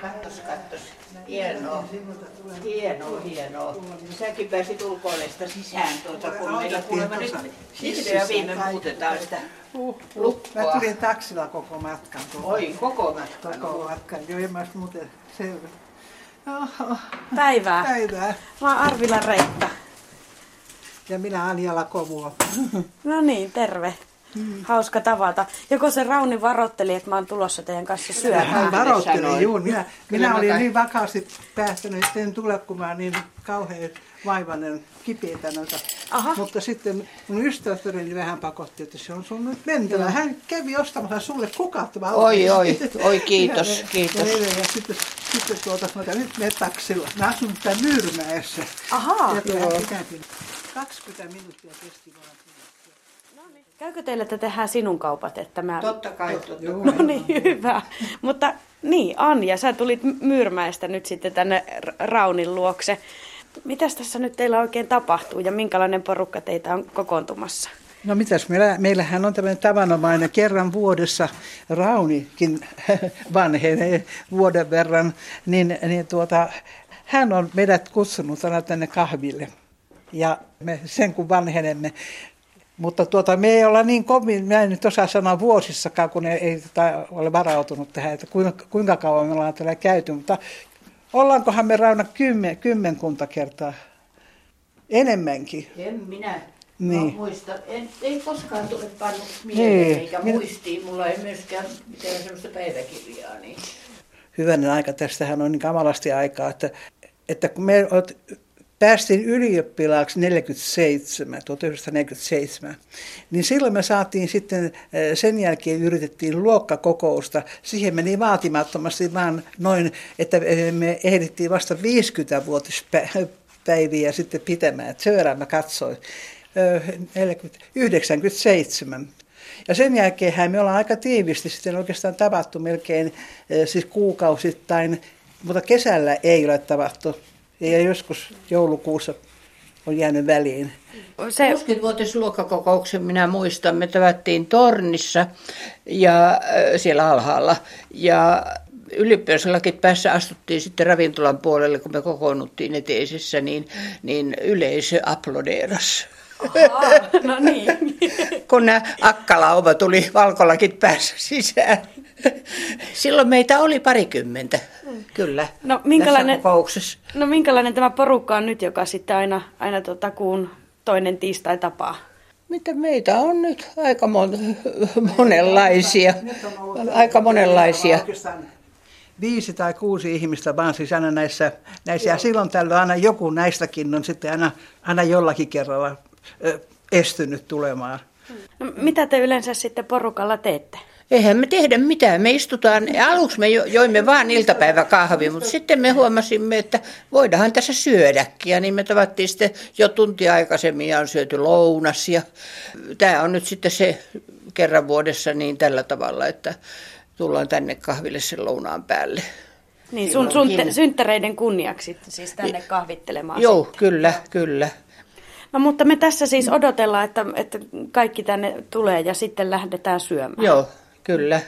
Kattos, kattos. Hienoa. Hienoa, hienoa. Säkin pääsit ulkoilesta sisään tuota, kun meillä kuulemma nyt vihdoin ja viime muutetaan sitä Uh, Mä lukkoa. tulin taksilla koko matkan. Koko, Oi, koko matkan. koko matkan. Joo, en mä ois muuten selvä. Oho, Päivää. päivää. Mä oon Arvila Reikka. Ja minä Anjala Kovuo. No niin, terve. Hauska tavata. Joko se Rauni varotteli, että mä oon tulossa teidän kanssa syömään? Hän varoitteli, sanoin. juu. Minä, minä olin kai- niin vakaasti päättänyt, että en tule, kun mä oon niin kauhean vaivainen kipeitä noita. Aha. Mutta sitten mun ystäväni vähän pakotti, että se on sun nyt mentävä. Hän kävi ostamassa sulle kukattava Oi, oi, oi, kiitos, Ja- kiitos. Ja, ja, ja sitten, sitten tuota että nyt me taksilla. Mä asun täällä Myyrmäessä. Ahaa. Ja ikäänkin 20 minuuttia kesti vaan. Käykö teille, että tehdään sinun kaupat? Että mä... Totta kai, totta Joo. No niin, hyvä. Mutta niin, Anja, sä tulit My- Myyrmäestä nyt sitten tänne Raunin luokse. Mitäs tässä nyt teillä oikein tapahtuu ja minkälainen porukka teitä on kokoontumassa? No mitäs, meillä, meillähän on tämmöinen tavanomainen kerran vuodessa Raunikin vanhenee vuoden verran, niin, niin tuota, hän on meidät kutsunut aina tänne kahville. Ja me sen kun vanhenemme. Mutta tuota, me ei olla niin kovin, mä en nyt osaa sanoa vuosissakaan, kun ei, ei tota, ole varautunut tähän, että kuinka, kuinka kauan me ollaan täällä käyty. Mutta ollaankohan me Rauna kymmen, kymmenkunta kertaa enemmänkin. En minä Niin. niin. muista. En, ei koskaan tule pannut mieleen Niin. eikä muistiin. Mulla ei myöskään mitään sellaista päiväkirjaa. Niin. hyvänen aika, tästähän on niin kamalasti aikaa, että, että kun me oot, päästiin ylioppilaaksi 47, 1947, niin silloin me saatiin sitten, eh, sen jälkeen yritettiin luokkakokousta. Siihen meni vaatimattomasti vaan noin, että eh, me ehdittiin vasta 50-vuotispäiviä sitten pitämään. Eh, 40, 97. Ja sen jälkeen me ollaan aika tiivisti sitten oikeastaan tavattu melkein eh, siis kuukausittain, mutta kesällä ei ole tavattu. Ja joskus joulukuussa on jäänyt väliin. Se, 60-vuotisluokkakokouksen minä muistan. Me tavattiin tornissa ja siellä alhaalla. Ja ylioppilaslakit päässä astuttiin sitten ravintolan puolelle, kun me kokoonnuttiin eteisessä, niin, niin yleisö aplodeeras. no niin. kun nämä akkalauma tuli valkolakit päässä sisään. Silloin meitä oli parikymmentä, kyllä, No, minkälainen-. No minkälainen tämä porukka on nyt, joka sitten aina, aina tota kuun toinen tiistai tapaa? Mitä meitä on nyt? Aika mon- monenlaisia. Aika monenlaisia. Viisi tai kuusi ihmistä vaan siis aina näissä, näissä. ja silloin tällöin aina joku näistäkin on sitten aina, aina jollakin kerralla estynyt tulemaan. No, mitä te yleensä sitten porukalla teette? Eihän me tehdä mitään. Me istutaan, aluksi me jo- joimme vaan iltapäiväkahvi, mutta sitten me huomasimme, että voidaan tässä syödäkin. Ja niin me tavattiin sitten jo tunti aikaisemmin ja on syöty lounas. Ja tämä on nyt sitten se kerran vuodessa niin tällä tavalla, että tullaan tänne kahville sen lounaan päälle. Niin, sun, sun te, synttäreiden kunniaksi sitten siis tänne kahvittelemaan. Joo, sitten. kyllä, kyllä. No mutta me tässä siis odotellaan, että, että kaikki tänne tulee ja sitten lähdetään syömään. Joo, kyllä.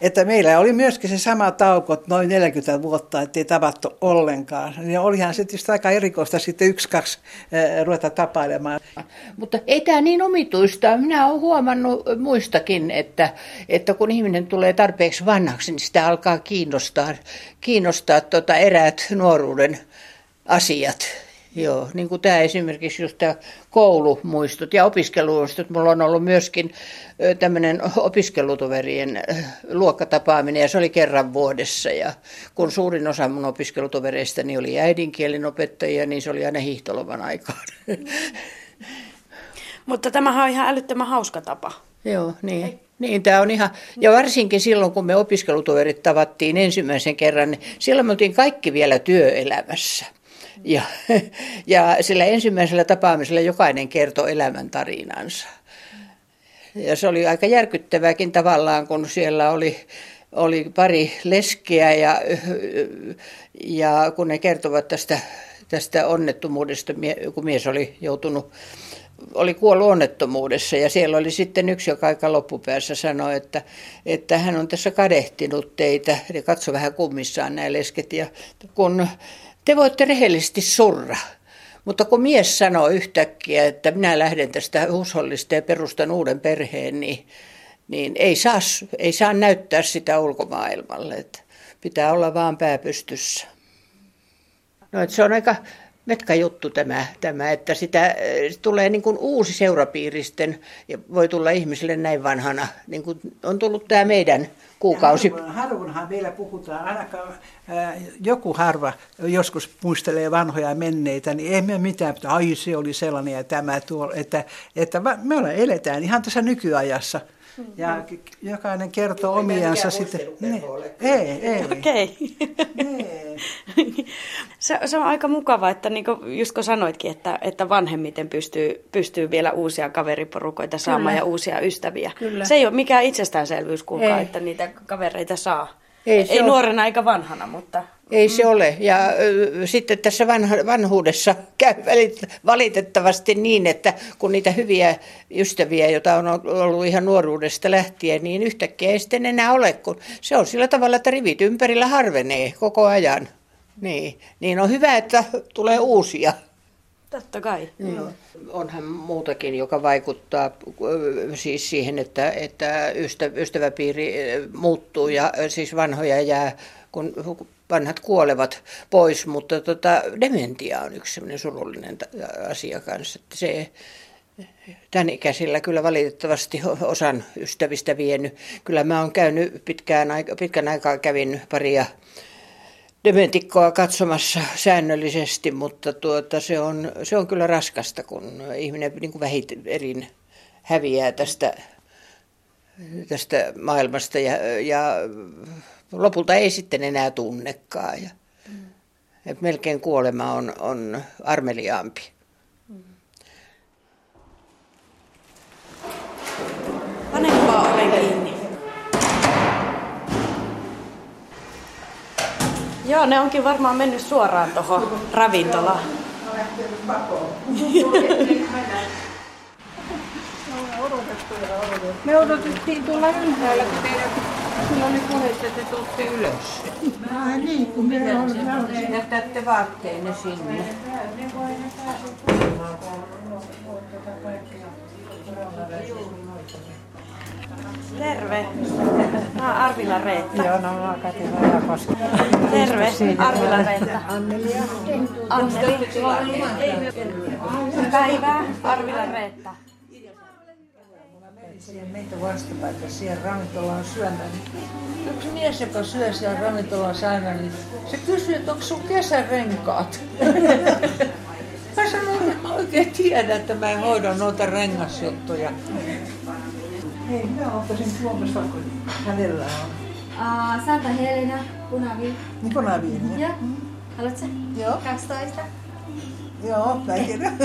Että meillä oli myöskin se sama tauko noin 40 vuotta, ettei tavattu ollenkaan. Ja olihan se tietysti aika erikoista sitten yksi, kaksi äh, ruveta tapailemaan. Mutta ei tämä niin omituista. Minä olen huomannut muistakin, että, että kun ihminen tulee tarpeeksi vanhaksi, niin sitä alkaa kiinnostaa, kiinnostaa tota eräät nuoruuden asiat. Joo, niin kuin tämä esimerkiksi just tämä koulumuistot ja opiskelumuistot. Mulla on ollut myöskin tämmöinen opiskelutoverien luokkatapaaminen ja se oli kerran vuodessa. Ja kun suurin osa mun opiskelutovereistani oli äidinkielen opettajia, niin se oli aina hiihtoloman aikaan. Mutta tämähän on ihan älyttömän hauska tapa. Joo, niin. Niin, tämä on ihan, ja varsinkin silloin, kun me opiskelutoverit tavattiin ensimmäisen kerran, niin silloin me oltiin kaikki vielä työelämässä. Ja, ja sillä ensimmäisellä tapaamisella jokainen kertoi elämäntarinansa. Ja se oli aika järkyttävääkin tavallaan, kun siellä oli, oli pari leskeä ja, ja kun ne kertovat tästä, tästä onnettomuudesta, kun mies oli joutunut oli kuollut onnettomuudessa ja siellä oli sitten yksi, joka aika loppupäässä sanoi, että, että hän on tässä kadehtinut teitä. Eli katso vähän kummissaan nämä lesket ja kun te voitte rehellisesti surra. Mutta kun mies sanoo yhtäkkiä, että minä lähden tästä huushollista ja perustan uuden perheen, niin, niin ei, saa, ei saa näyttää sitä ulkomaailmalle. Että pitää olla vaan pääpystyssä. No, että se on aika metka juttu tämä, tämä että sitä se tulee niin kuin uusi seurapiiristen ja voi tulla ihmisille näin vanhana, niin kuin on tullut tämä meidän kuukausi. Harvoin, harvoinhan vielä puhutaan, ainakaan ää, joku harva joskus muistelee vanhoja menneitä, niin ei me mitään, että ai se oli sellainen ja tämä tuo, että, että me eletään ihan tässä nykyajassa. Ja jokainen kertoo omiansa sitten. Ne, ei, ei. Okei. Okay. Se, se on aika mukava, että niin kuin, just kun sanoitkin, että, että vanhemmiten pystyy, pystyy vielä uusia kaveriporukoita saamaan Kyllä. ja uusia ystäviä. Kyllä. Se ei ole mikään itsestäänselvyys kukaan, että niitä kavereita saa. Ei, ei nuorena eikä vanhana, mutta... Ei se ole. Ja sitten tässä vanha, vanhuudessa käy valitettavasti niin, että kun niitä hyviä ystäviä, joita on ollut ihan nuoruudesta lähtien, niin yhtäkkiä ei sitten enää ole, kun se on sillä tavalla, että rivit ympärillä harvenee koko ajan. Niin, niin on hyvä, että tulee uusia. Totta kai. Mm. Onhan muutakin, joka vaikuttaa siis siihen, että, että ystäväpiiri muuttuu ja siis vanhoja jää, kun vanhat kuolevat pois, mutta tota, dementia on yksi sellainen surullinen asia kanssa. Että se, tämän ikäisillä kyllä valitettavasti osan ystävistä vienyt. Kyllä mä oon käynyt pitkään, pitkän aikaa kävin paria dementikkoa katsomassa säännöllisesti, mutta tuota, se, on, se on kyllä raskasta, kun ihminen niin kuin vähit erin häviää tästä, tästä maailmasta ja, ja lopulta ei sitten enää tunnekaan. Ja, mm. et melkein kuolema on, on armeliaampi. Joo, ne onkin varmaan mennyt suoraan tuohon ravintolaan. Me odotettiin tuolla ylhäällä, kun teidän Kyllä oli puhetta, että te tuutte ylös. Ah niin, kun me on Jätätte vaatteenne sinne. Terve. Oon Arvila Reetta. Joo, no mä Kati Rajakoski. Terve, Arvila Reetta. Anneli Anneli. Päivää, Arvila Reetta siihen meitä vastapaikka siihen ravintolaan syömään. Yksi mies, joka syö siellä ravintolassa aina, niin se kysyy, että onko sun kesärenkaat? mä sanoin, että mä oikein tiedän, että mä en hoida noita rengasjuttuja. Hei, mä ottaisin Suomessa, kun hänellä on. Uh, Santa Helena, punaviini. Niin punaviini. Joo. Haluatko? Joo. 12. Joo, päivinä.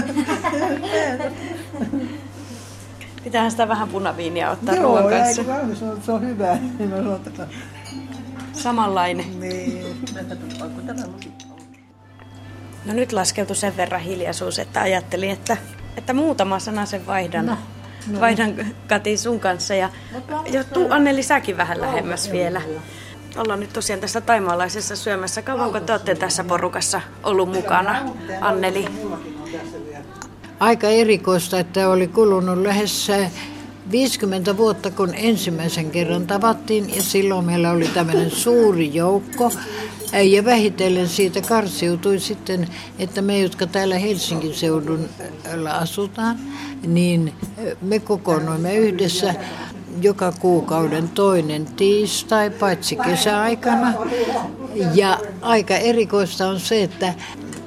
Pitäähän sitä vähän punaviiniä ottaa Joo, ruoan kanssa. Joo, se on, se on hyvä. Samanlainen. Niin. No nyt laskeutui sen verran hiljaisuus, että ajattelin, että, että muutama sana sen vaihdan. No. No. Vaihdan Kati sun kanssa ja, ja tuu Anneli säkin vähän lähemmäs vielä. Ollaan nyt tosiaan tässä taimaalaisessa syömässä. Kauanko te olette tässä porukassa ollut mukana, Anneli? aika erikoista, että oli kulunut lähes 50 vuotta, kun ensimmäisen kerran tavattiin ja silloin meillä oli tämmöinen suuri joukko. Ja vähitellen siitä karsiutui sitten, että me, jotka täällä Helsingin seudun asutaan, niin me kokoonnuimme yhdessä joka kuukauden toinen tiistai, paitsi kesäaikana. Ja aika erikoista on se, että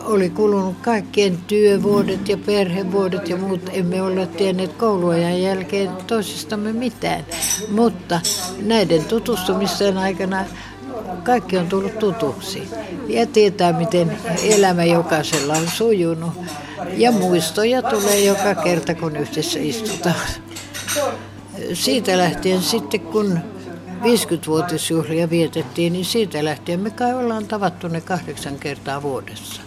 oli kulunut kaikkien työvuodet ja perhevuodet ja muut. Emme ole tienneet kouluajan jälkeen toisistamme mitään. Mutta näiden tutustumisten aikana kaikki on tullut tutuksi ja tietää, miten elämä jokaisella on sujunut. Ja muistoja tulee joka kerta, kun yhdessä istutaan. Siitä lähtien sitten, kun 50-vuotisjuhlia vietettiin, niin siitä lähtien me kai ollaan tavattu ne kahdeksan kertaa vuodessa.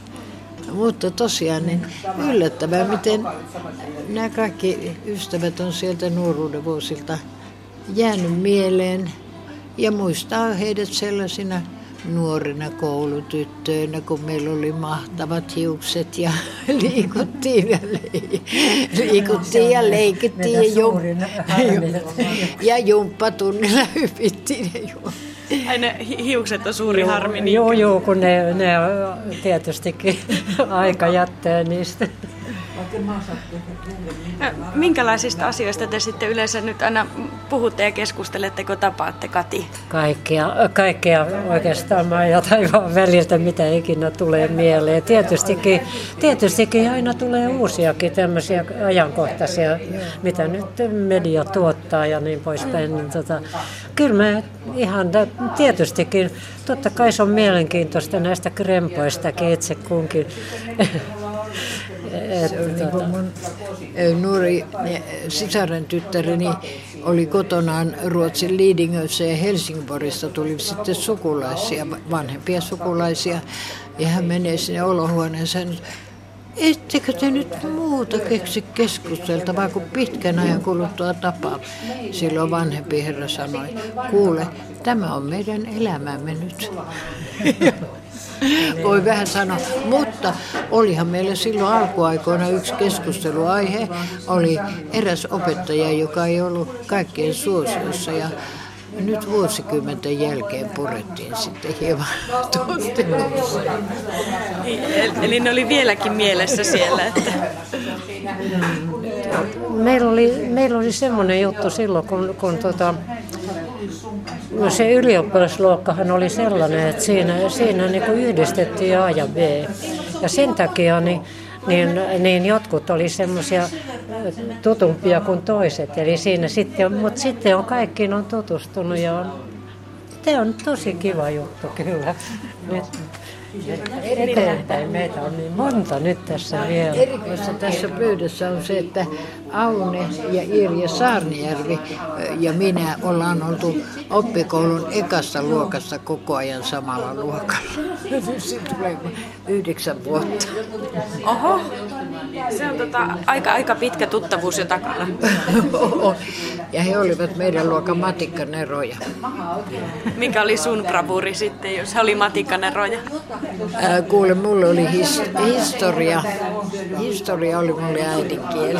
Mutta tosiaan niin yllättävää, miten nämä kaikki ystävät on sieltä nuoruuden vuosilta jäänyt mieleen ja muistaa heidät sellaisina nuorina koulutyttöinä, kun meillä oli mahtavat hiukset ja liikuttiin ja, le- liikuttiin ja leikittiin ja, jum- ja jumppatunnilla hypittiin. Ja jum- hiukset on suuri harmi. Niin Joo, joo, kun ne, ne tietystikin aika jättää niistä. Minkälaisista asioista te sitten yleensä nyt aina puhutte ja keskustelette, kun tapaatte Kati? Kaikkea, kaikkea oikeastaan maan ja taivaan väliltä, mitä ikinä tulee mieleen. Tietystikin, tietystikin aina tulee uusiakin tämmöisiä ajankohtaisia, mitä nyt media tuottaa ja niin poispäin. Niin tota, kyllä mä ihan tietystikin, totta kai se on mielenkiintoista näistä krempoistakin itse kunkin. Kuin mun nuori sisaren tyttäreni oli kotonaan Ruotsin Lidingössä ja Helsingborista tuli sitten sukulaisia, vanhempia sukulaisia. Ja hän menee sinne olohuoneeseen ja Ettekö te nyt muuta keksi keskusteltavaa kuin pitkän ajan kuluttua tapaa? Silloin vanhempi herra sanoi, kuule, tämä on meidän elämämme nyt. Voi vähän sanoa, mutta olihan meillä silloin alkuaikoina yksi keskusteluaihe, oli eräs opettaja, joka ei ollut kaikkien suosiossa ja nyt vuosikymmenten jälkeen purettiin sitten hieman. Eli ne oli vieläkin mielessä siellä. Että... Meillä oli, meillä oli semmoinen juttu silloin, kun, kun tota, no se ylioppilasluokkahan oli sellainen, että siinä, siinä niin kuin yhdistettiin A ja B. Ja sen takia niin, niin, niin jotkut oli semmoisia tutumpia kuin toiset. Eli siinä sitten, mutta sitten on kaikkiin on tutustunut ja on, tämä on tosi kiva juttu kyllä. Nyt, eteenpäin meitä on niin monta nyt tässä vielä. Erikoista tässä pöydässä on se, että Aune ja Irja Saarnijärvi ja minä ollaan oltu oppikoulun ekassa luokassa koko ajan samalla luokalla. Tulee yhdeksän vuotta. Oho, se on tota, aika, aika pitkä tuttavuus jo takana. Ja he olivat meidän luokan matikkaneroja. Mikä oli sun bravuri sitten, jos oli matikkaneroja? Ää, Kuule, mulla oli his- historia. Historia oli mulle äidinkieli.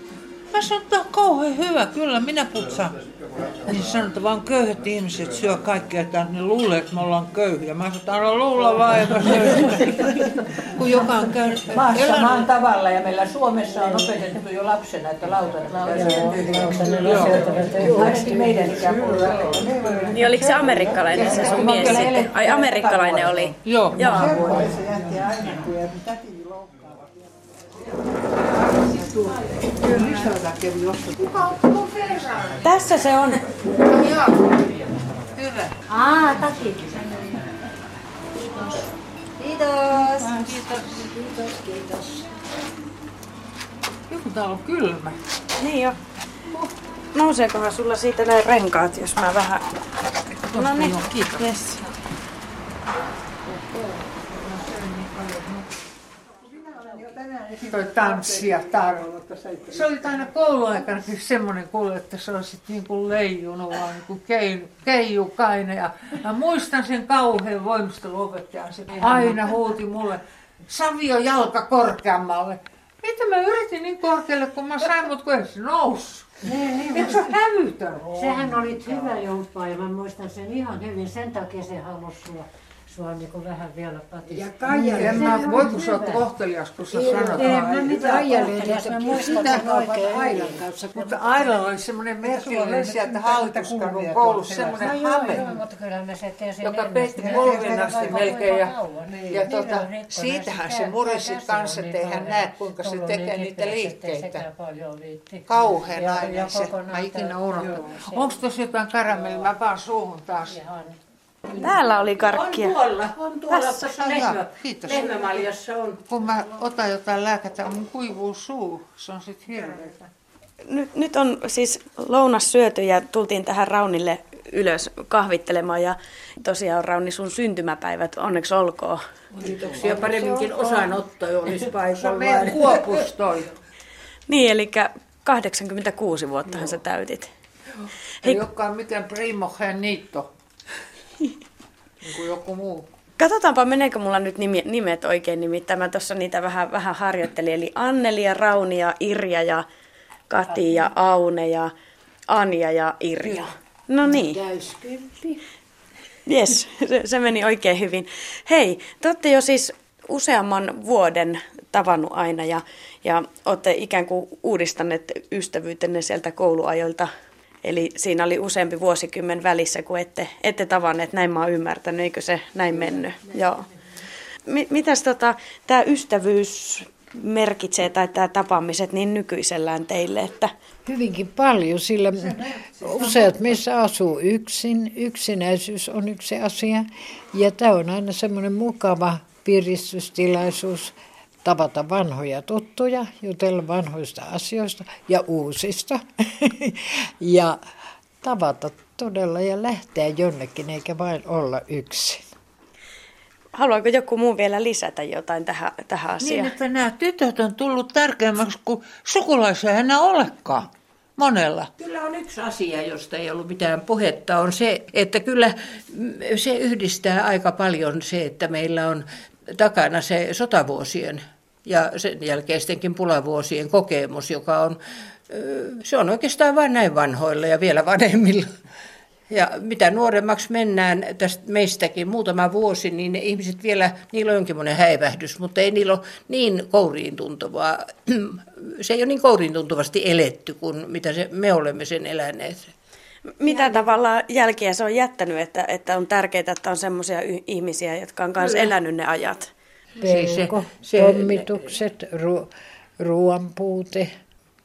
Mä sanoin, että on kauhean hyvä, kyllä minä putsaan. Ja siis sanoi, että vaan köyhät ihmiset syö kaikkea, että ne luulee, että me ollaan köyhiä. Mä sanoin, että anna luulla vaan, sitä. Kun joka on käynyt... Maassa maan tavalla ja meillä Suomessa on opetettu jo lapsena, että lautanen Ainakin meidän ikäpuolella. Niin oliko se amerikkalainen se sun mies sitten? Ai amerikkalainen oli? Joo. Joo. Tässä se on. Aa, taki. Kiitos. Joku täällä on kylmä. Niin jo. Nouseekohan sulla siitä näin renkaat, jos mä vähän... No niin, kiitos. Yes. Toi tanssi ja tarvo. Se oli aina kouluaikana semmoinen kuule, että se olisi niin kuin leijunut vaan niin kuin keiju, keijukainen. Ja mä muistan sen kauhean voimisteluopettajan. Se aina huuti mulle, Savio jalka korkeammalle. Mitä mä yritin niin korkealle, kun mä sain, mutta kun ei se noussut. Eikö se ole hävytön? Sehän olit hyvä jumppaa ja mä muistan sen ihan hyvin. Sen takia se halusi sua, sua niin vähän vielä patistaa. En mä voi, kun sä oot kohtelias, kun sä sanot. En mä mitään kohtelias, mä muistan sitä sen oikein Ailan kanssa. Mutta Ailalla oli semmoinen merkillinen sieltä hallituskadun koulussa, semmoinen hame. Joo, mutta kyllä mä se tiesin joka ennen peitti polvin asti melkein. Ja, Niin. ja Niin tota, on siitähän se käsi kanssa, on että eihän niin näe kuinka se tekee niin niitä ettei liikkeitä. Kauhean Ja- ja nainen se. Mä ikinä se- Onko tuossa jotain karamellia? Mä vaan suuhun taas. Ihan. Täällä oli karkkia. tuolla. On tuolla Jaa, lehmä, kiitos. lehmämaljassa on. Kun mä otan jotain lääkettä, mun kuivuu suu. Se on sit hirveetä. Nyt, nyt on siis lounas syöty ja tultiin tähän Raunille ylös kahvittelemaan ja tosiaan Rauni sun syntymäpäivät, onneksi olkoon. Kiitoksia paremminkin osanotto olisi paikalla. meidän kuopustoi. Niin, eli 86 vuottahan sä täytit. Ei olekaan mikään primohen niitto, niin kuin joku muu. Katsotaanpa, meneekö mulla nyt nimi, nimet oikein, nimittäin mä tuossa niitä vähän, vähän harjoittelin. Eli Anneli ja Rauni ja Irja ja Kati ja Aune ja Anja ja Irja. No niin. Yes, se, se meni oikein hyvin. Hei, te olette jo siis useamman vuoden tavannut aina ja, ja olette ikään kuin uudistaneet ystävyytenne sieltä kouluajoilta. Eli siinä oli useampi vuosikymmen välissä, kun ette, ette tavanneet, näin mä oon ymmärtänyt, eikö se näin mennyt? Joo. Mi- mitäs tota, tämä ystävyys merkitsee tai tämä tapaamiset niin nykyisellään teille, että Hyvinkin paljon, sillä useat meissä asuu yksin. Yksinäisyys on yksi asia. Ja tämä on aina semmoinen mukava piristystilaisuus tavata vanhoja tuttuja, jutella vanhoista asioista ja uusista. ja tavata todella ja lähteä jonnekin, eikä vain olla yksin. haluaako joku muu vielä lisätä jotain tähän, tähän Niin, asiaan? että nämä tytöt on tullut tärkeämmäksi kuin sukulaisia enää olekaan. Monella. Kyllä on yksi asia, josta ei ollut mitään puhetta, on se, että kyllä se yhdistää aika paljon se, että meillä on takana se sotavuosien ja sen jälkeistenkin pulavuosien kokemus, joka on, se on oikeastaan vain näin vanhoilla ja vielä vanhemmilla. Ja mitä nuoremmaksi mennään tästä meistäkin muutama vuosi, niin ne ihmiset vielä, niillä on jonkinlainen häivähdys, mutta ei niillä ole niin kouriin tuntuvaa, se ei ole niin kouriin tuntuvasti eletty kuin mitä se, me olemme sen eläneet. Mitä tavalla jälkiä se on jättänyt, että, että on tärkeää, että on semmoisia ihmisiä, jotka on myös elänyt ne ajat? Siis se- Pelko, se- pommitukset, ru, ruoan puute,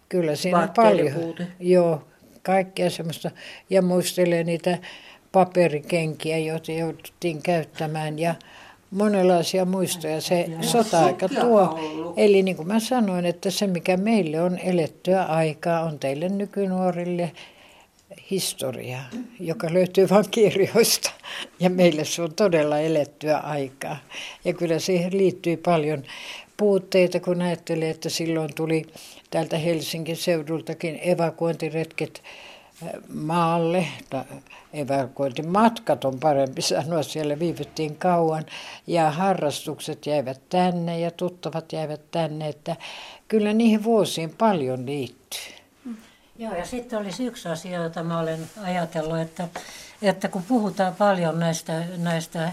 kyllä siinä paljon. puute. Joo, kaikkea semmoista. Ja muistelee niitä paperikenkiä, joita jouduttiin käyttämään ja monenlaisia muistoja se sota-aika tuo. Eli niin kuin mä sanoin, että se mikä meille on elettyä aikaa on teille nykynuorille historia, joka löytyy vain kirjoista. Ja meille se on todella elettyä aikaa. Ja kyllä siihen liittyy paljon puutteita, kun ajattelee, että silloin tuli täältä Helsingin seudultakin evakuointiretket äh, maalle, tai evakuointimatkat on parempi sanoa, siellä viivyttiin kauan, ja harrastukset jäivät tänne ja tuttavat jäivät tänne, että kyllä niihin vuosiin paljon liittyy. Joo, ja sitten olisi yksi asia, jota mä olen ajatellut, että, että kun puhutaan paljon näistä, näistä,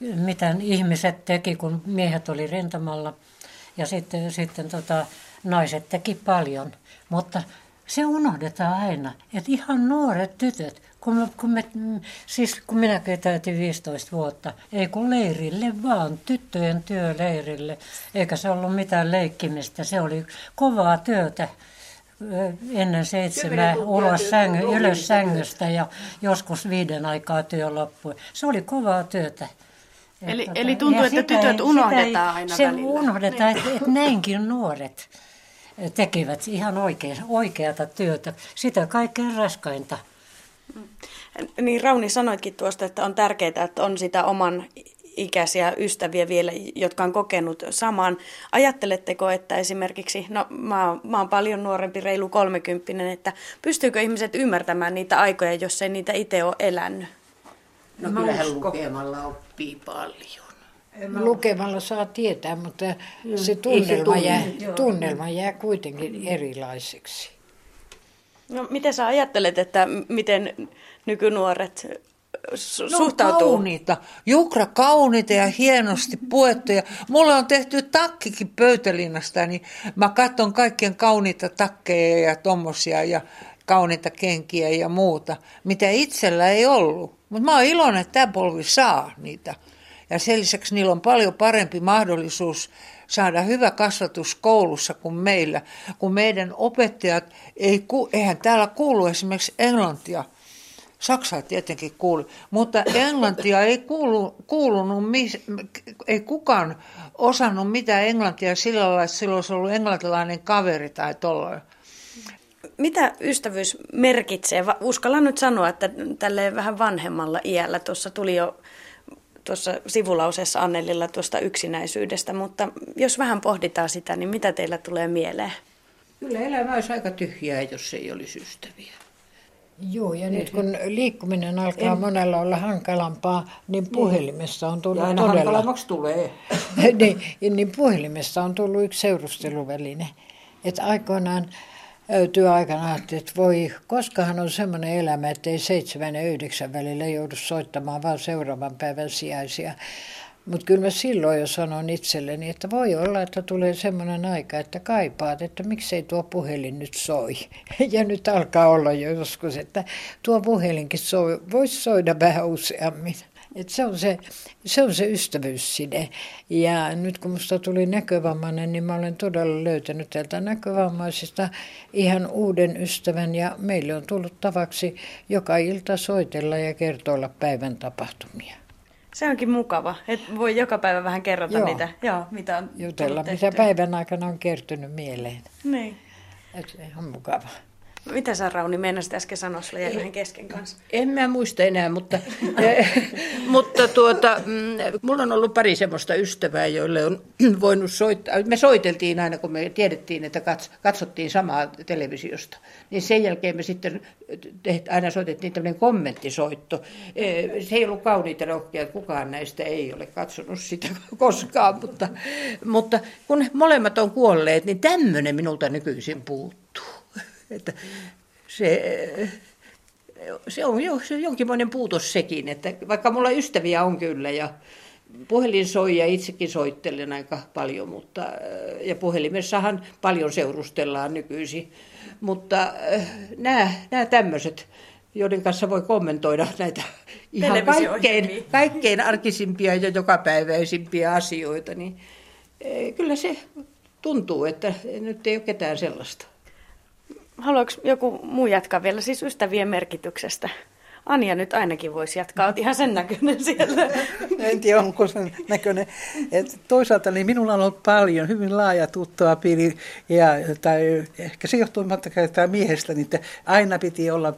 mitä ihmiset teki, kun miehet oli rintamalla, ja sitten, sitten tota, naiset teki paljon, mutta se unohdetaan aina, että ihan nuoret tytöt, kun, me, kun, me, siis kun minäkin täytin 15 vuotta, ei kun leirille vaan, tyttöjen työ leirille, eikä se ollut mitään leikkimistä, se oli kovaa työtä ennen seitsemää ulos sängy, ylös sängystä ja joskus viiden aikaa työ loppui. Se oli kovaa työtä. Eli- tota, eli tuntuu, että sitä tytöt sitä unohdetaan aina Se välillä. unohdetaan, että, että näinkin nuoret tekivät ihan oikea, oikeata työtä. Sitä kaikkein raskainta. Niin Rauni sanoitkin tuosta, että on tärkeää, että on sitä oman ikäisiä ystäviä vielä, jotka on kokenut saman. Ajatteletteko, että esimerkiksi, no mä oon, mä oon paljon nuorempi, reilu kolmekymppinen, että pystyykö ihmiset ymmärtämään niitä aikoja, jos ei niitä itse ole elänyt? No kyllähän lukemalla oppii paljon. Lukemalla saa tietää, mutta se tunnelma jää, tunnelma jää kuitenkin erilaiseksi. No miten sä ajattelet, että miten nykynuoret su- No suhtautuu? kauniita, jukra kauniita ja hienosti puettuja. Mulla on tehty takkikin pöytälinnasta, niin mä katson kaikkien kauniita takkeja ja tommosia ja kauniita kenkiä ja muuta, mitä itsellä ei ollut. Mutta mä oon iloinen, että tämä polvi saa niitä. Ja sen lisäksi niillä on paljon parempi mahdollisuus saada hyvä kasvatus koulussa kuin meillä, kun meidän opettajat, ei, ku- eihän täällä kuulu esimerkiksi englantia, Saksaa tietenkin kuuli, mutta englantia ei kuulu, kuulunut, mis, ei kukaan osannut mitään englantia sillä lailla, että sillä olisi ollut englantilainen kaveri tai tollainen. mitä ystävyys merkitsee? Uskallan nyt sanoa, että tälle vähän vanhemmalla iällä tuossa tuli jo tuossa sivulauseessa Annelilla tuosta yksinäisyydestä, mutta jos vähän pohditaan sitä, niin mitä teillä tulee mieleen? Kyllä elämä olisi aika tyhjää, jos ei olisi ystäviä. Joo, ja nyt kun liikkuminen alkaa en... monella olla hankalampaa, niin puhelimessa on tullut ja aina todella... hankalammaksi tulee. niin, niin puhelimessa on tullut yksi seurusteluväline. Että aikoinaan työaikana ajattelin, että voi, koskahan on semmoinen elämä, että ei seitsemän ja yhdeksän välillä joudu soittamaan vaan seuraavan päivän sijaisia. Mutta kyllä mä silloin jo sanon itselleni, että voi olla, että tulee semmoinen aika, että kaipaat, että miksei tuo puhelin nyt soi. Ja nyt alkaa olla jo joskus, että tuo puhelinkin soi, voisi soida vähän useammin. Et se, on se, se on se ystävyysside. Ja nyt kun minusta tuli näkövammainen, niin mä olen todella löytänyt täältä näkövammaisista ihan uuden ystävän. Ja meille on tullut tavaksi joka ilta soitella ja kertoilla päivän tapahtumia. Se onkin mukava, että voi joka päivä vähän kerrota Joo. niitä, Joo, mitä on Jutella, mitä päivän aikana on kertynyt mieleen. Niin. Et se on mukava. Mitä sä Rauni meinasit äsken sanoa, sulla jäi vähän kesken kanssa? En mä muista enää, mutta, mutta tuota, mm, mulla on ollut pari semmoista ystävää, joille on voinut soittaa. Me soiteltiin aina, kun me tiedettiin, että katsottiin samaa televisiosta. Niin sen jälkeen me sitten teht, aina soitettiin tämmöinen kommenttisoitto. E, se ei ollut kauniita rohkia, kukaan näistä ei ole katsonut sitä koskaan, mutta, mutta kun molemmat on kuolleet, niin tämmöinen minulta nykyisin puuttuu. Että se, se on jo se jonkinmoinen puutos sekin, että vaikka mulla ystäviä on kyllä ja puhelin soi ja itsekin soittelen aika paljon, mutta, ja puhelimessahan paljon seurustellaan nykyisin, mutta nämä, nämä tämmöiset, joiden kanssa voi kommentoida näitä ihan kaikkein, kaikkein arkisimpia ja jokapäiväisimpiä asioita, niin eh, kyllä se tuntuu, että nyt ei ole ketään sellaista. Haluatko joku muu jatkaa vielä siis ystävien merkityksestä? Anja nyt ainakin voisi jatkaa, olet ihan sen näköinen siellä. En tiedä, onko sen näköinen. Et toisaalta niin minulla on ollut paljon, hyvin laaja tuttava piiri, ja, tai ehkä se johtuu että miehestä, niin että aina piti olla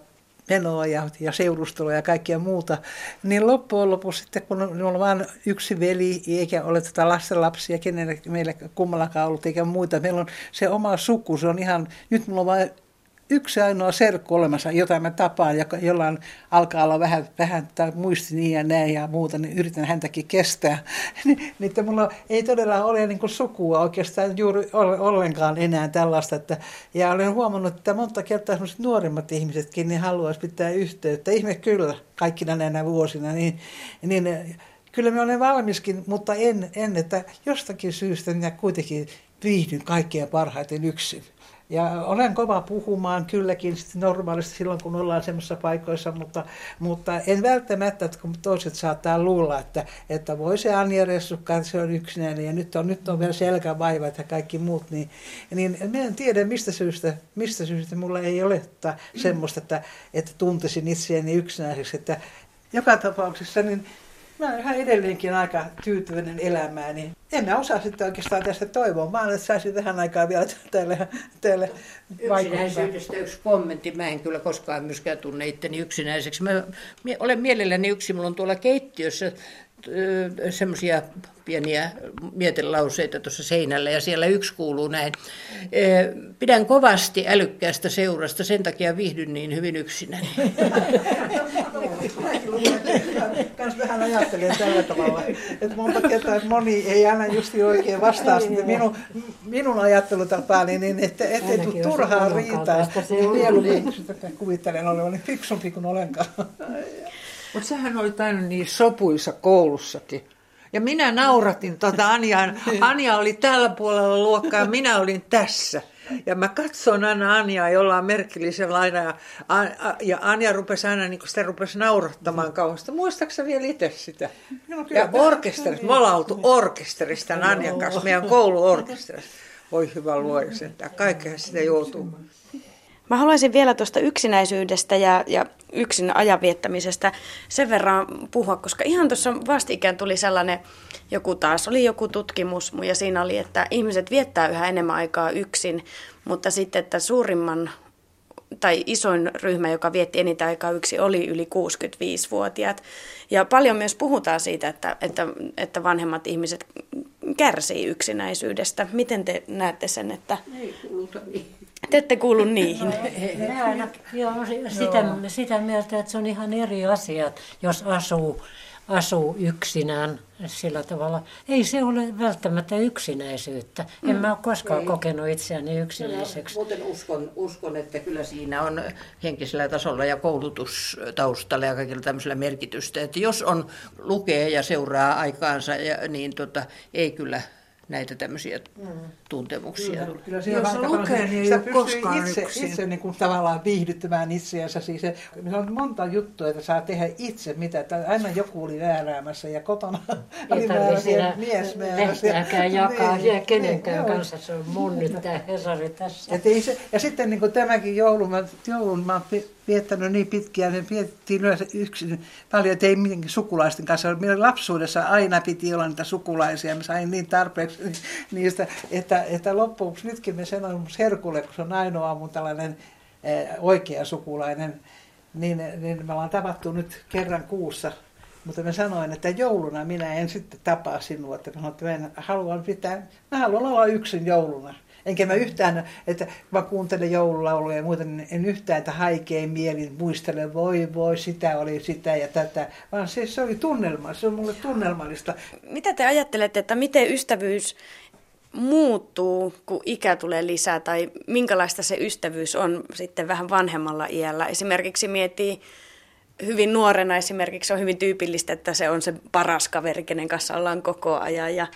menoa ja, ja seurustelua ja kaikkia muuta, niin loppujen lopuksi sitten, kun on, vain yksi veli, eikä ole tätä lastenlapsia, kenellä meillä kummallakaan ollut, eikä muita, meillä on se oma suku, se on ihan, nyt mulla on vain yksi ainoa serkku olemassa, jota mä tapaan, joka, jolla alkaa olla vähän, vähän tai muisti niin ja näin ja muuta, niin yritän häntäkin kestää. niin, että mulla ei todella ole niin kuin sukua oikeastaan juuri ollenkaan enää tällaista. Että, ja olen huomannut, että monta kertaa nuorimmat ihmisetkin niin haluaisi pitää yhteyttä. Ihme kyllä, kaikkina näinä vuosina. Niin, niin kyllä me olen valmiskin, mutta en, en että jostakin syystä minä kuitenkin viihdyn kaikkein parhaiten yksin. Ja olen kova puhumaan kylläkin normaalisti silloin, kun ollaan semmoisissa paikoissa, mutta, mutta en välttämättä, että kun toiset saattaa luulla, että, että voi se Anja Ressukka, että se on yksinäinen ja nyt on, nyt on vielä selkävaivat ja kaikki muut, niin, niin en tiedä mistä syystä, mistä syystä mulla ei ole semmoista, että, että tuntisin itseäni yksinäiseksi, että joka tapauksessa niin mä olen ihan edelleenkin aika tyytyväinen elämään, niin en mä osaa sitten oikeastaan tästä toivoa. Mä olen, että saisin vähän aikaa vielä teille, teille Yksinäisyydestä yksi kommentti. Mä en kyllä koskaan myöskään tunne itteni yksinäiseksi. Mä olen mielelläni yksi. Mulla on tuolla keittiössä semmoisia pieniä mietelauseita tuossa seinällä ja siellä yksi kuuluu näin. Pidän kovasti älykkäästä seurasta, sen takia viihdyn niin hyvin yksinäni. Kans vähän ajattelen tällä tavalla, että monta kertaa että moni ei aina justi oikein vastaa sitten minun, minun ajattelutapaani, niin että ettei tule turhaa riitaa. Niin mieluummin kuvittelen olevani fiksumpi kuin olenkaan. Mutta sähän olit aina niin sopuissa koulussakin. Ja minä nauratin tuota Anjaan. Anja oli tällä puolella luokkaa ja minä olin tässä. Ja mä katson aina Anjaa jollain merkillisellä aina. Ja, ja Anja rupesi aina, niin sitä rupesi naurattamaan kauheasti. Muistaaksä vielä itse sitä? No, ja orkesterista. Me ollaan oltu orkesterista Anjan kanssa, meidän kouluorkesterista. Voi hyvä luoja sentään. Kaikkea sitä joutuu. Mä haluaisin vielä tuosta yksinäisyydestä ja, ja yksin ajanviettämisestä sen verran puhua, koska ihan tuossa vastikään tuli sellainen, joku taas oli joku tutkimus, ja siinä oli, että ihmiset viettää yhä enemmän aikaa yksin, mutta sitten, että suurimman tai isoin ryhmä, joka vietti eniten aikaa yksi, oli yli 65-vuotiaat. Ja paljon myös puhutaan siitä, että, että, että vanhemmat ihmiset kärsii yksinäisyydestä. Miten te näette sen, että Ei. Te ette kuulu niihin? Me aina, joo, sitä, sitä mieltä, että se on ihan eri asia, jos asuu, asuu yksinään sillä tavalla. Ei se ole välttämättä yksinäisyyttä. En mä ole koskaan Ei. kokenut itseäni yksinäiseksi. Muuten uskon, uskon, että kyllä siinä on henkisellä tasolla ja koulutustaustalla ja kaikilla tämmöisellä merkitystä. Että jos on lukee ja seuraa aikaansa, ja, niin tota, ei kyllä näitä tämmöisiä tuntemuksia tule. Kyllä siinä Jos lukee, niin ei sitä ole pystyy koskaan itse, yksin. itse niin kuin tavallaan viihdyttämään itseänsä. Siis se, on monta juttua, että saa tehdä itse mitä. Että aina joku oli vääräämässä ja kotona oli Ei tarvitse väärässä ja siinä mies määrässä. lehteäkään jakaa Niin, ja kenenkään joo. kanssa. Se on mun nyt tämä Hesari tässä. Et ei se, ja sitten niin kuin tämäkin joulu, mä, joulun mä viettänyt niin pitkään, niin vietettiin yleensä yksin paljon, että ei mitenkään sukulaisten kanssa. Meillä lapsuudessa aina piti olla niitä sukulaisia, mä sain niin tarpeeksi niistä, että, että loppujen lopuksi nytkin me sanoin mun serkulle, kun se on ainoa mun tällainen eh, oikea sukulainen, niin, niin me ollaan tavattu nyt kerran kuussa. Mutta mä sanoin, että jouluna minä en sitten tapaa sinua. Että mä, sanoin, että mä en haluan pitää, mä haluan olla yksin jouluna. Enkä mä yhtään, että mä kuuntelen joululauluja ja muuta, niin en yhtään, että haikein mielin muistele, voi voi, sitä oli sitä ja tätä. Vaan se, se oli tunnelma, se on mulle tunnelmallista. Mitä te ajattelette, että miten ystävyys muuttuu, kun ikä tulee lisää, tai minkälaista se ystävyys on sitten vähän vanhemmalla iällä? Esimerkiksi miettii hyvin nuorena esimerkiksi on hyvin tyypillistä, että se on se paras kaveri, kenen kanssa ollaan koko ajan ja,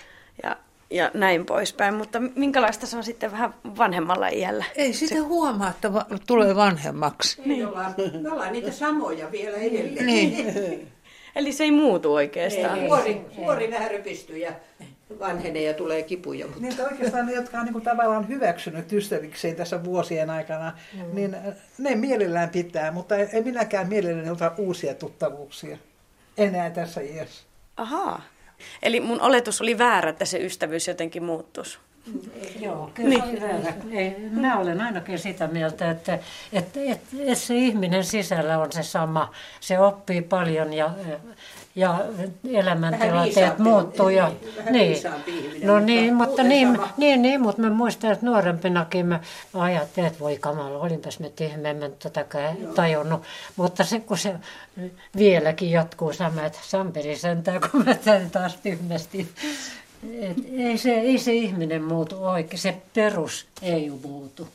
ja, ja näin poispäin. Mutta minkälaista se on sitten vähän vanhemmalla iällä? Ei sitä huomaa, että va- tulee vanhemmaksi. Niin. Me, ollaan, me ollaan niitä samoja vielä edelleen. Niin. Eli se ei muutu oikeastaan. Vuori, vuori vähän rypistyy ja vanhenee ja tulee kipuja. Mutta... Niin, että oikeastaan ne, jotka on niin kuin tavallaan hyväksynyt ystävikseen tässä vuosien aikana, mm. niin ne mielellään pitää, mutta ei minäkään mielelläni ota uusia tuttavuuksia enää tässä iässä. Ahaa. Eli mun oletus oli väärä, että se ystävyys jotenkin muuttuisi. Joo, kyllä niin. oli väärä. Ei, mä olen ainakin sitä mieltä, että, että, että, että se ihminen sisällä on se sama. Se oppii paljon ja, ja elämäntilanteet muuttuu. Ja, niin, niin. No mutta niin, mutta niin, sama. niin, niin, mutta mä muistan, että nuorempinakin mä ajattelin, että voi kamala, olinpas mä tyhmä, en tätäkään tajunnut. Mutta se, kun se vieläkin jatkuu sama, että Samperi sentään, kun mä tämän taas tyhmästi. Et ei, se, ei se ihminen muutu oikein, se perus ei muutu.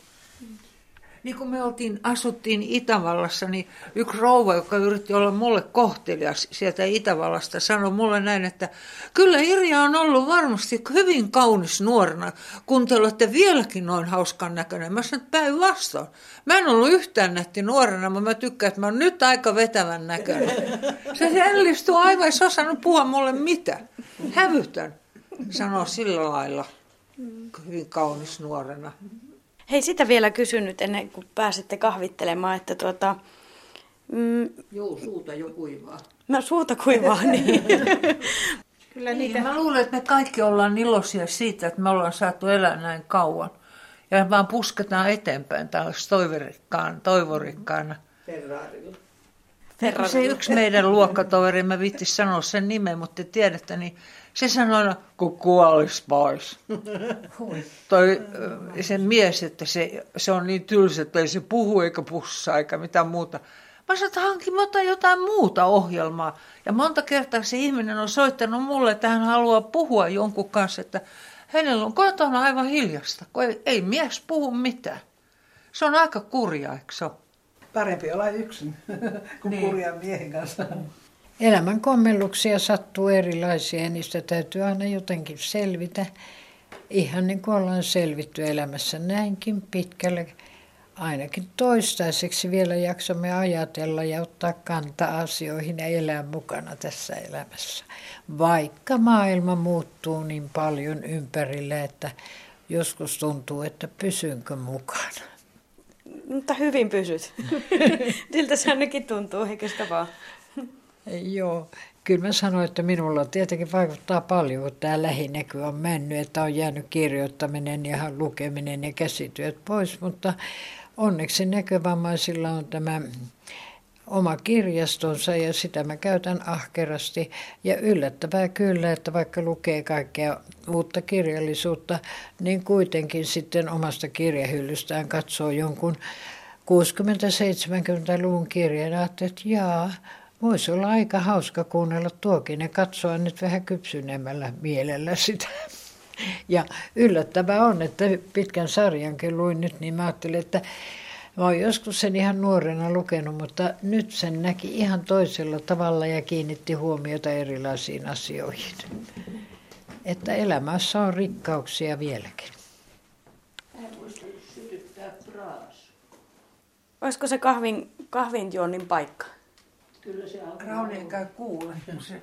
Niin kun me oltiin, asuttiin Itävallassa, niin yksi rouva, joka yritti olla mulle kohtelias sieltä Itävallasta, sanoi mulle näin, että kyllä Irja on ollut varmasti hyvin kaunis nuorena, kun te olette vieläkin noin hauskan näköinen. Mä sanoin, että päinvastoin. Mä en ollut yhtään nätti nuorena, mutta mä tykkään, että mä oon nyt aika vetävän näköinen. Se hellistui aivan, ei osannut puhua mulle mitään. Hävytön, sanoo sillä lailla. Hyvin kaunis nuorena. Hei, sitä vielä kysyn nyt ennen kuin pääsitte kahvittelemaan, että tuota, mm, Joo, suuta jo kuivaa. mä suuta kuivaa, niin. Kyllä niitä... Niin, mä luulen, että me kaikki ollaan iloisia siitä, että me ollaan saatu elää näin kauan. Ja vaan pusketaan eteenpäin tällaisessa toivorikkaan, toivorikkaana. Ferrarilla. Ferrari. Se yksi meidän luokkatoveri, mä vitti sanoa sen nimen, mutta te tiedätte, niin se sanoi aina, kun kuolis pois. Toi se mies, että se, se on niin tylsä, että ei se puhu eikä pussaa eikä mitään muuta. Mä sanoin, että hankin mä jotain muuta ohjelmaa. Ja monta kertaa se ihminen on soittanut mulle, että hän haluaa puhua jonkun kanssa, että hänellä on kotona aivan hiljasta, kun ei, ei mies puhu mitään. Se on aika kurja, eikö se ole? Parempi olla yksin kuin niin. kurjan miehen kanssa. Elämän kommelluksia sattuu erilaisia ja niistä täytyy aina jotenkin selvitä. Ihan niin kuin ollaan selvitty elämässä näinkin pitkälle. Ainakin toistaiseksi vielä jaksamme ajatella ja ottaa kantaa asioihin ja elää mukana tässä elämässä. Vaikka maailma muuttuu niin paljon ympärillä, että joskus tuntuu, että pysynkö mukana. Mutta hyvin pysyt. Siltä se ainakin tuntuu, eikö sitä vaan? Joo, kyllä mä sanoin, että minulla tietenkin vaikuttaa paljon, kun tämä lähinäky on mennyt, että on jäänyt kirjoittaminen ja lukeminen ja käsityöt pois, mutta onneksi näkövammaisilla on tämä oma kirjastonsa ja sitä mä käytän ahkerasti. Ja yllättävää kyllä, että vaikka lukee kaikkea uutta kirjallisuutta, niin kuitenkin sitten omasta kirjahyllystään katsoo jonkun 60-70-luvun kirjan ja että jaa, voisi olla aika hauska kuunnella tuokin ja katsoa nyt vähän kypsyneemmällä mielellä sitä. Ja yllättävää on, että pitkän sarjankin luin nyt, niin mä ajattelin, että Mä oon joskus sen ihan nuorena lukenut, mutta nyt sen näki ihan toisella tavalla ja kiinnitti huomiota erilaisiin asioihin. Että elämässä on rikkauksia vieläkin. Olisiko se kahvin, kahvinjuonnin paikka? Kyllä se alkaa. Rauni käy kuulla se.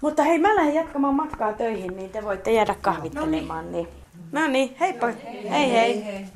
Mutta hei, mä lähden jatkamaan matkaa töihin, niin te voitte jäädä kahvittelemaan. Niin. No niin, heippa. Hei hei. hei. hei.